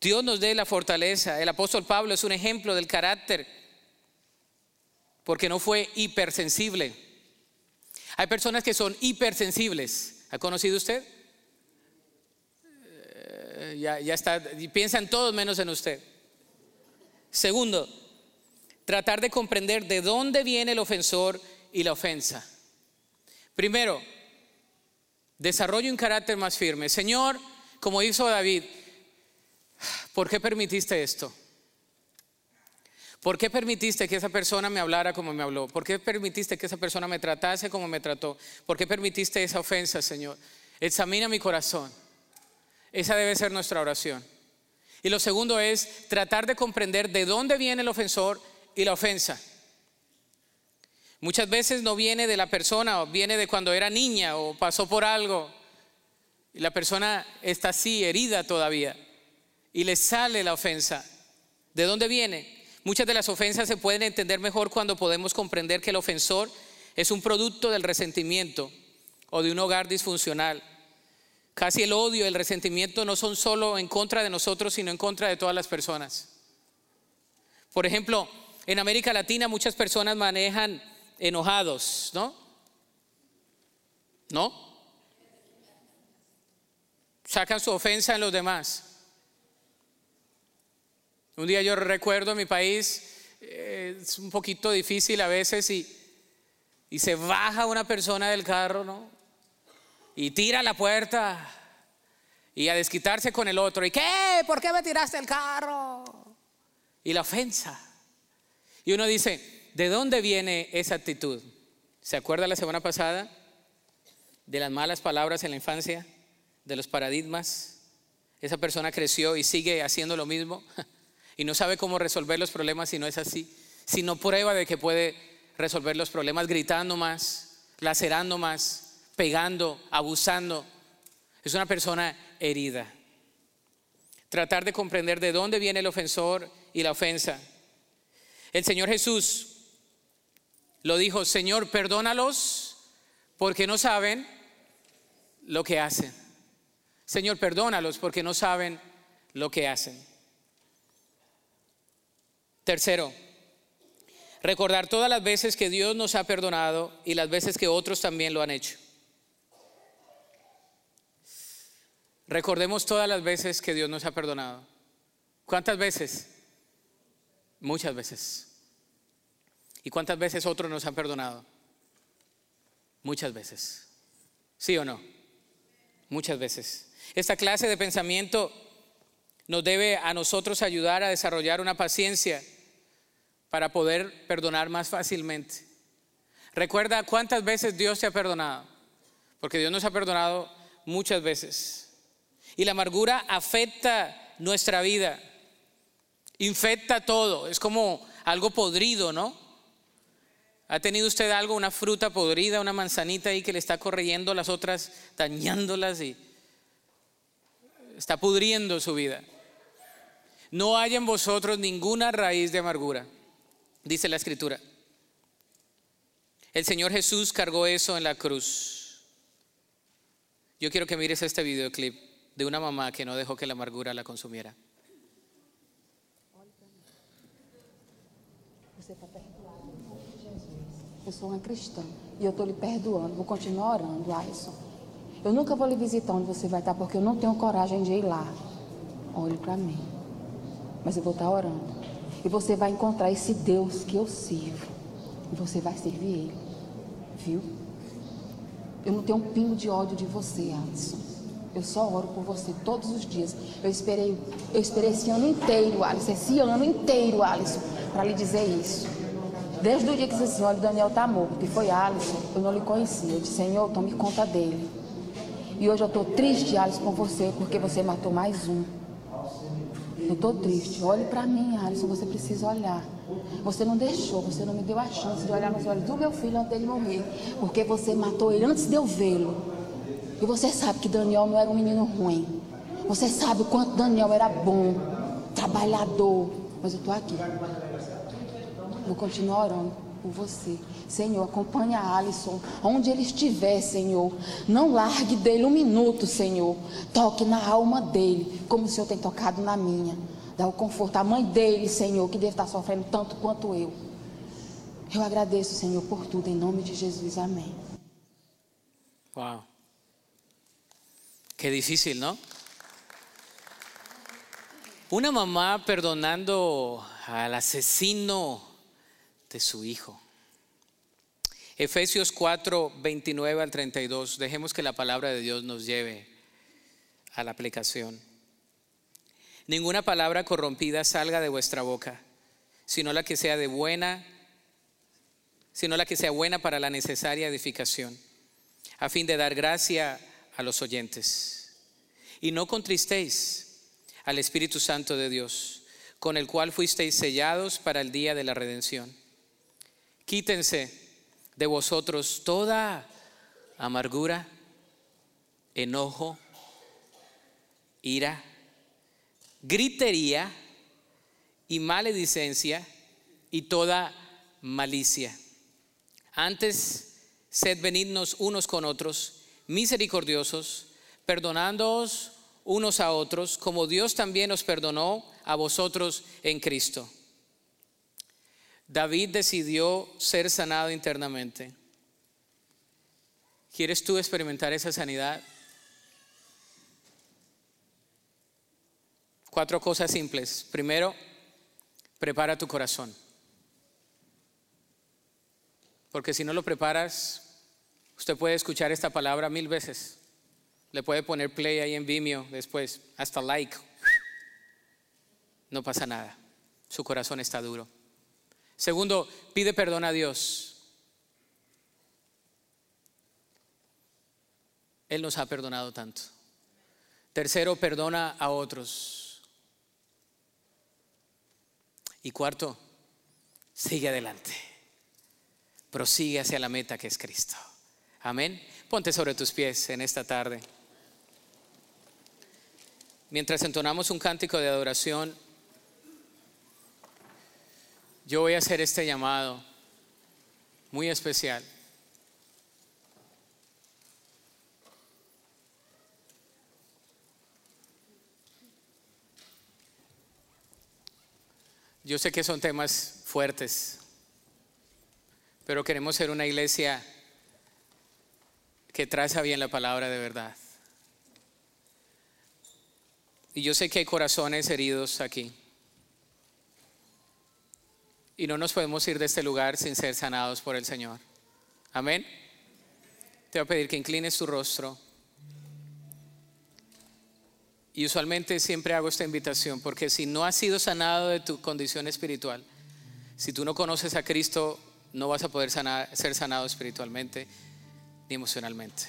Dios nos dé la fortaleza. El apóstol Pablo es un ejemplo del carácter porque no fue hipersensible. Hay personas que son hipersensibles. ¿Ha conocido usted? Eh, ya, ya está, piensan todos menos en usted. Segundo, tratar de comprender de dónde viene el ofensor y la ofensa. Primero, desarrollo un carácter más firme. Señor, como hizo David, ¿Por qué permitiste esto? ¿Por qué permitiste que esa persona me hablara como me habló? ¿Por qué permitiste que esa persona me tratase como me trató? ¿Por qué permitiste esa ofensa, Señor? Examina mi corazón. Esa debe ser nuestra oración. Y lo segundo es tratar de comprender de dónde viene el ofensor y la ofensa. Muchas veces no viene de la persona, o viene de cuando era niña o pasó por algo. Y la persona está así, herida todavía y le sale la ofensa. ¿De dónde viene? Muchas de las ofensas se pueden entender mejor cuando podemos comprender que el ofensor es un producto del resentimiento o de un hogar disfuncional. Casi el odio, el resentimiento no son solo en contra de nosotros, sino en contra de todas las personas. Por ejemplo, en América Latina muchas personas manejan enojados, ¿no? ¿No? Sacan su ofensa en los demás. Un día yo recuerdo mi país, eh, es un poquito difícil a veces y, y se baja una persona del carro, ¿no? y tira la puerta y a desquitarse con el otro. ¿Y qué? ¿Por qué me tiraste el carro? Y la ofensa. Y uno dice, ¿de dónde viene esa actitud? ¿Se acuerda la semana pasada de las malas palabras en la infancia? De los paradigmas. Esa persona creció y sigue haciendo lo mismo <laughs> y no sabe cómo resolver los problemas si no es así. Si no prueba de que puede resolver los problemas gritando más, lacerando más, pegando, abusando. Es una persona herida. Tratar de comprender de dónde viene el ofensor y la ofensa. El Señor Jesús lo dijo, Señor, perdónalos porque no saben lo que hacen. Señor, perdónalos porque no saben lo que hacen. Tercero, recordar todas las veces que Dios nos ha perdonado y las veces que otros también lo han hecho. Recordemos todas las veces que Dios nos ha perdonado. ¿Cuántas veces? Muchas veces. ¿Y cuántas veces otros nos han perdonado? Muchas veces. ¿Sí o no? Muchas veces. Esta clase de pensamiento nos debe a nosotros ayudar a desarrollar una paciencia para poder perdonar más fácilmente. Recuerda cuántas veces Dios te ha perdonado, porque Dios nos ha perdonado muchas veces. Y la amargura afecta nuestra vida, infecta todo, es como algo podrido, ¿no? ¿Ha tenido usted algo, una fruta podrida, una manzanita ahí que le está corriendo las otras, dañándolas y está pudriendo su vida? No hay en vosotros ninguna raíz de amargura, dice la escritura. El Señor Jesús cargó eso en la cruz. Yo quiero que mires este videoclip de una mamá que no dejó que la amargura la consumiera. Você está perdoado em nome de Jesus. Eu sou uma cristã e eu estou lhe perdoando. Vou continuar orando, Alisson. Eu nunca vou lhe visitar onde você vai estar porque eu não tenho coragem de ir lá. Olhe para mim. Mas eu vou estar orando. E você vai encontrar esse Deus que eu sirvo. E você vai servir Ele. Viu? Eu não tenho um pingo de ódio de você, Alisson. Eu só oro por você todos os dias. Eu esperei, eu esperei esse ano inteiro, Alisson, esse ano inteiro, Alisson, para lhe dizer isso. Desde o dia que disse, olha, o Daniel está morto, e foi Alisson, eu não lhe conhecia. Eu disse, Senhor, tome conta dele. E hoje eu estou triste, Alisson, com você, porque você matou mais um. Eu estou triste. Olhe para mim, Alisson, você precisa olhar. Você não deixou, você não me deu a chance de olhar nos olhos do meu filho antes dele morrer, porque você matou ele antes de eu vê-lo. E você sabe que Daniel não era um menino ruim. Você sabe o quanto Daniel era bom, trabalhador. Mas eu estou aqui. Vou continuar orando por você. Senhor, acompanhe a Alisson, onde ele estiver, Senhor. Não largue dele um minuto, Senhor. Toque na alma dele, como o Senhor tem tocado na minha. Dá o conforto à mãe dele, Senhor, que deve estar sofrendo tanto quanto eu. Eu agradeço, Senhor, por tudo, em nome de Jesus. Amém. Wow. Qué difícil, ¿no? Una mamá perdonando al asesino de su hijo. Efesios 4, 29 al 32. Dejemos que la palabra de Dios nos lleve a la aplicación. Ninguna palabra corrompida salga de vuestra boca, sino la que sea de buena, sino la que sea buena para la necesaria edificación, a fin de dar gracia a los oyentes. Y no contristéis al Espíritu Santo de Dios, con el cual fuisteis sellados para el día de la redención. Quítense de vosotros toda amargura, enojo, ira, gritería y maledicencia y toda malicia. Antes, sed benignos unos con otros misericordiosos, perdonándoos unos a otros, como Dios también os perdonó a vosotros en Cristo. David decidió ser sanado internamente. ¿Quieres tú experimentar esa sanidad? Cuatro cosas simples. Primero, prepara tu corazón. Porque si no lo preparas, usted puede escuchar esta palabra mil veces. Le puede poner play ahí en Vimeo después, hasta like. No pasa nada. Su corazón está duro. Segundo, pide perdón a Dios. Él nos ha perdonado tanto. Tercero, perdona a otros. Y cuarto, sigue adelante. Prosigue hacia la meta que es Cristo. Amén. Ponte sobre tus pies en esta tarde. Mientras entonamos un cántico de adoración, yo voy a hacer este llamado muy especial. Yo sé que son temas fuertes, pero queremos ser una iglesia que traza bien la palabra de verdad. Y yo sé que hay corazones heridos aquí. Y no nos podemos ir de este lugar sin ser sanados por el Señor. Amén. Te voy a pedir que inclines tu rostro. Y usualmente siempre hago esta invitación, porque si no has sido sanado de tu condición espiritual, si tú no conoces a Cristo, no vas a poder ser sanado espiritualmente ni emocionalmente.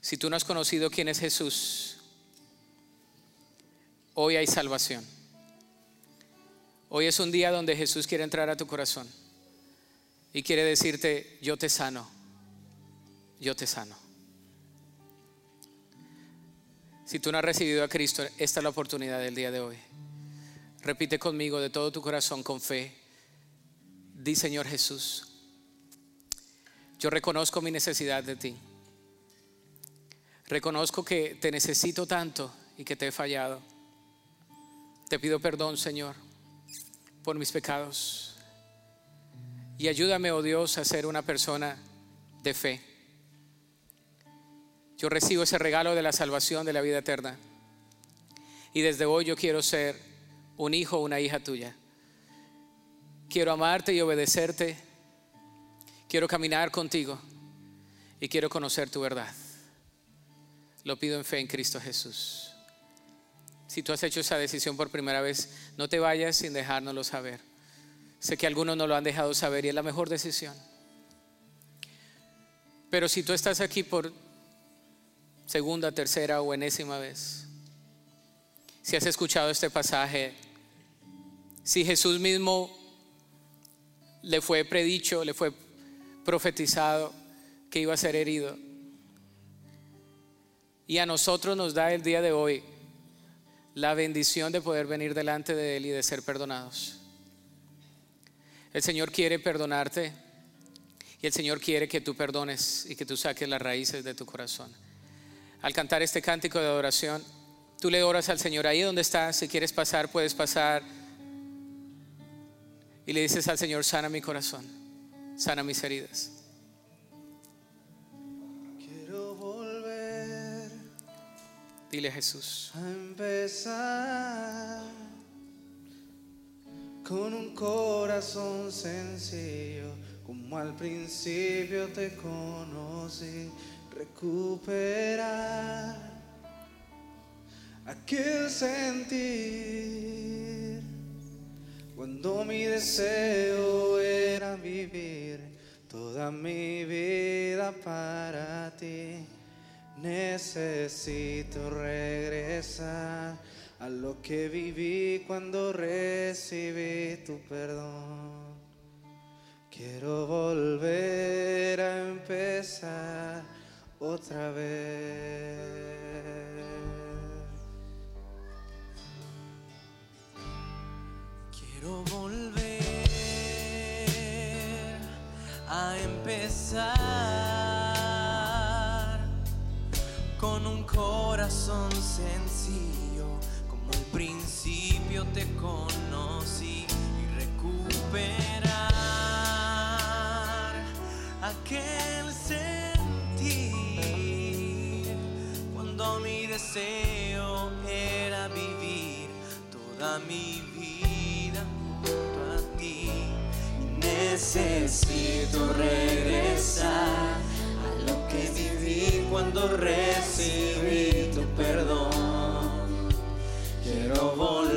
Si tú no has conocido quién es Jesús, hoy hay salvación. Hoy es un día donde Jesús quiere entrar a tu corazón y quiere decirte, yo te sano, yo te sano. Si tú no has recibido a Cristo, esta es la oportunidad del día de hoy. Repite conmigo de todo tu corazón con fe. Di Señor Jesús, yo reconozco mi necesidad de ti. Reconozco que te necesito tanto y que te he fallado. Te pido perdón, Señor, por mis pecados. Y ayúdame, oh Dios, a ser una persona de fe yo recibo ese regalo de la salvación de la vida eterna. Y desde hoy yo quiero ser un hijo o una hija tuya. Quiero amarte y obedecerte. Quiero caminar contigo. Y quiero conocer tu verdad. Lo pido en fe en Cristo Jesús. Si tú has hecho esa decisión por primera vez, no te vayas sin dejárnoslo saber. Sé que algunos no lo han dejado saber y es la mejor decisión. Pero si tú estás aquí por segunda, tercera o enésima vez. Si has escuchado este pasaje, si Jesús mismo le fue predicho, le fue profetizado que iba a ser herido. Y a nosotros nos da el día de hoy la bendición de poder venir delante de Él y de ser perdonados. El Señor quiere perdonarte y el Señor quiere que tú perdones y que tú saques las raíces de tu corazón al cantar este cántico de adoración, tú le oras al Señor ahí donde estás, si quieres pasar, puedes pasar. Y le dices al Señor, sana mi corazón, sana mis heridas. Quiero volver. Dile a Jesús. A empezar con un corazón sencillo, como al principio te conocí recuperar aquel sentir cuando mi deseo era vivir toda mi vida para ti. Necesito regresar a lo que viví cuando recibí tu perdón. Quiero volver a empezar otra vez. Quiero volver a empezar con un corazón sencillo, como al principio te conocí y recuperar aquel era vivir toda mi vida junto a ti. Necesito regresar a lo que viví cuando recibí tu perdón. Quiero volver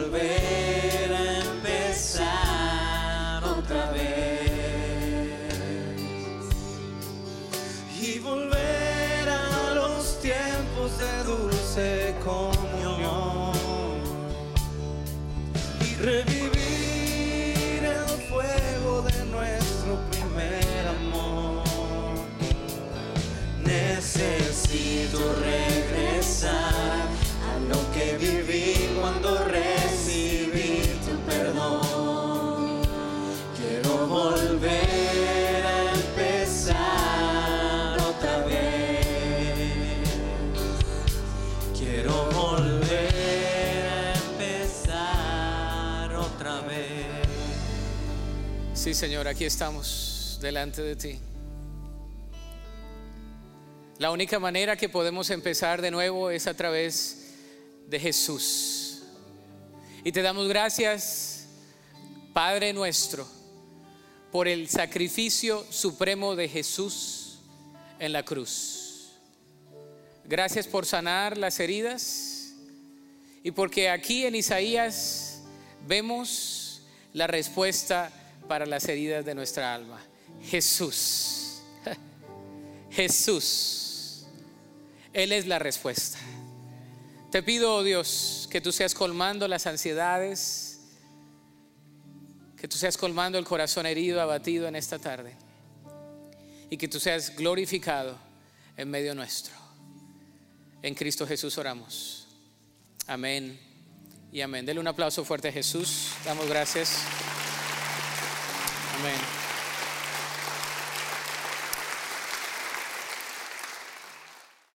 Necesito regresar a lo que viví cuando recibí tu perdón. Quiero volver a empezar otra vez. Quiero volver a empezar otra vez. Sí, Señor, aquí estamos delante de ti. La única manera que podemos empezar de nuevo es a través de Jesús. Y te damos gracias, Padre nuestro, por el sacrificio supremo de Jesús en la cruz. Gracias por sanar las heridas y porque aquí en Isaías vemos la respuesta para las heridas de nuestra alma. Jesús. <laughs> Jesús. Él es la respuesta. Te pido, oh Dios, que tú seas colmando las ansiedades, que tú seas colmando el corazón herido, abatido en esta tarde, y que tú seas glorificado en medio nuestro. En Cristo Jesús oramos. Amén y amén. Dele un aplauso fuerte a Jesús. Damos gracias. Amén.